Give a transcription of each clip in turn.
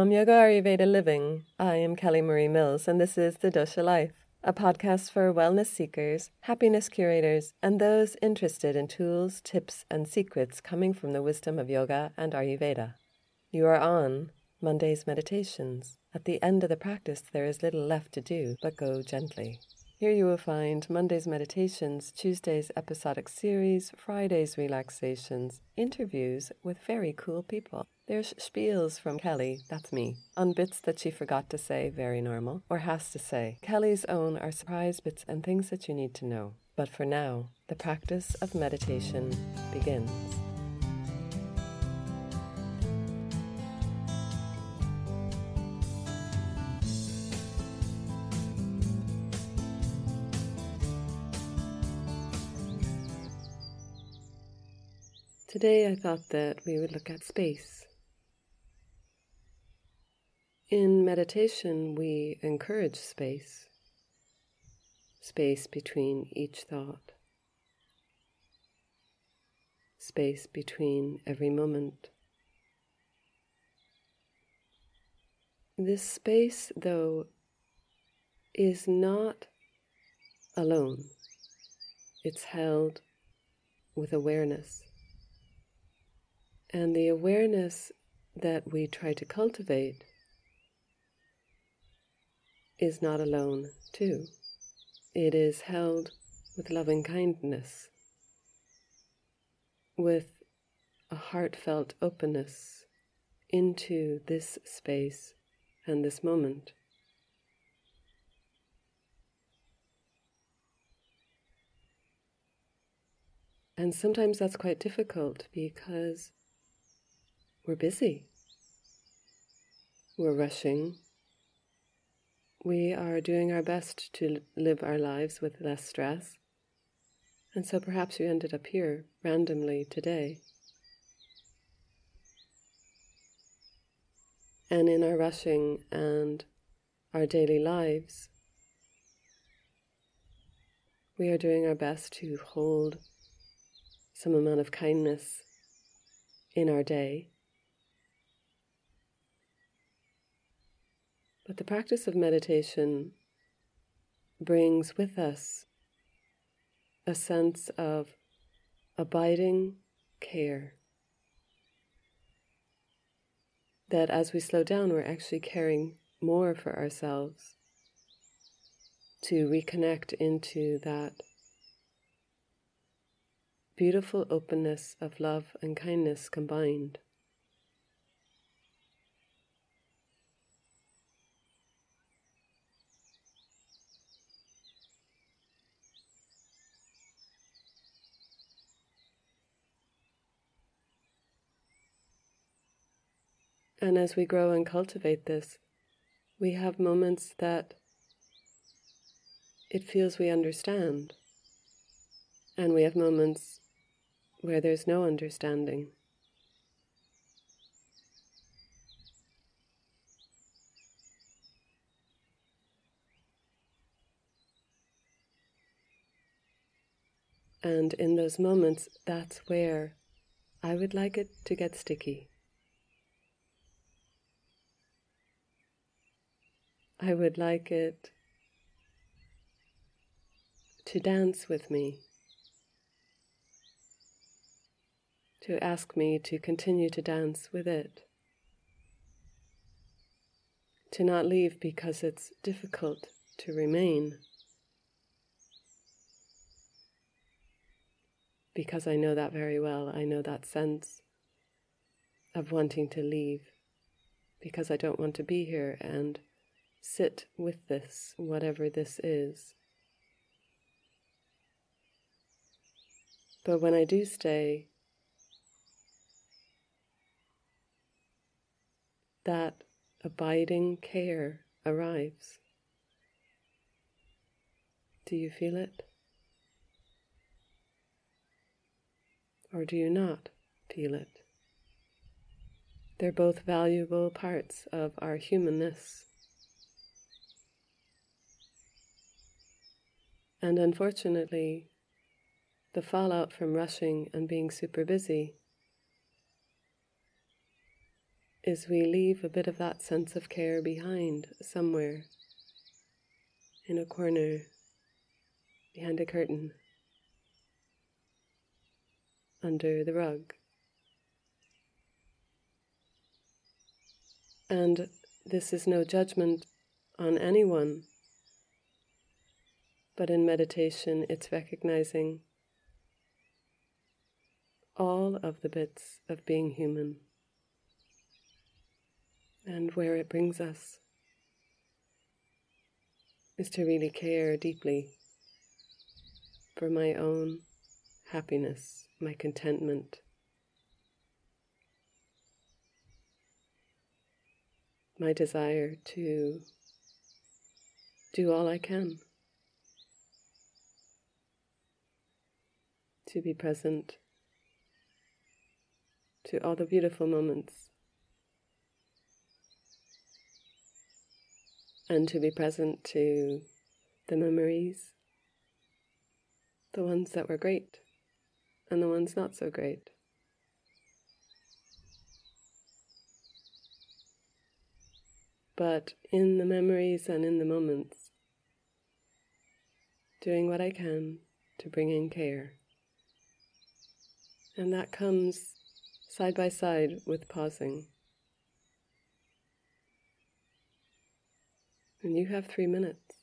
From Yoga Ayurveda Living, I am Kelly Marie Mills, and this is The Dosha Life, a podcast for wellness seekers, happiness curators, and those interested in tools, tips, and secrets coming from the wisdom of yoga and Ayurveda. You are on Monday's Meditations. At the end of the practice, there is little left to do but go gently. Here you will find Monday's meditations, Tuesday's episodic series, Friday's relaxations, interviews with very cool people. There's spiels from Kelly, that's me, on bits that she forgot to say, very normal, or has to say. Kelly's own are surprise bits and things that you need to know. But for now, the practice of meditation begins. Today I thought that we would look at space. In meditation, we encourage space, space between each thought, space between every moment. This space, though, is not alone, it's held with awareness. And the awareness that we try to cultivate is not alone, too. It is held with loving kindness, with a heartfelt openness into this space and this moment. And sometimes that's quite difficult because we're busy. We're rushing. We are doing our best to live our lives with less stress. And so perhaps you ended up here randomly today. And in our rushing and our daily lives, we are doing our best to hold some amount of kindness in our day. But the practice of meditation brings with us a sense of abiding care. That as we slow down, we're actually caring more for ourselves to reconnect into that beautiful openness of love and kindness combined. And as we grow and cultivate this, we have moments that it feels we understand. And we have moments where there's no understanding. And in those moments, that's where I would like it to get sticky. I would like it to dance with me, to ask me to continue to dance with it, to not leave because it's difficult to remain. Because I know that very well, I know that sense of wanting to leave because I don't want to be here and sit with this, whatever this is. But when I do stay, that abiding care arrives. Do you feel it? Or do you not feel it? They're both valuable parts of our humanness. And unfortunately, the fallout from rushing and being super busy is we leave a bit of that sense of care behind somewhere in a corner behind a curtain under the rug. And this is no judgment on anyone, but in meditation, it's recognizing all of the bits of being human and where it brings us is to really care deeply for my own happiness, my contentment. My desire to do all I can to be present to all the beautiful moments and to be present to the memories, the ones that were great and the ones not so great. But in the memories and in the moments, doing what I can to bring in care. And that comes side by side with pausing. And you have three minutes.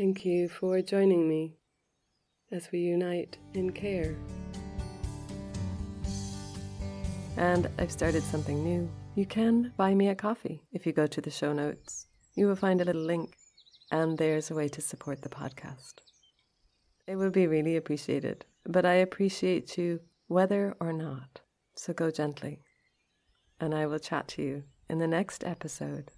Thank you for joining me as we unite in care. And I've started something new. You can buy me a coffee if you go to the show notes. You will find a little link, and there's a way to support the podcast. It would be really appreciated, but I appreciate you whether or not. So go gently, and I will chat to you in the next episode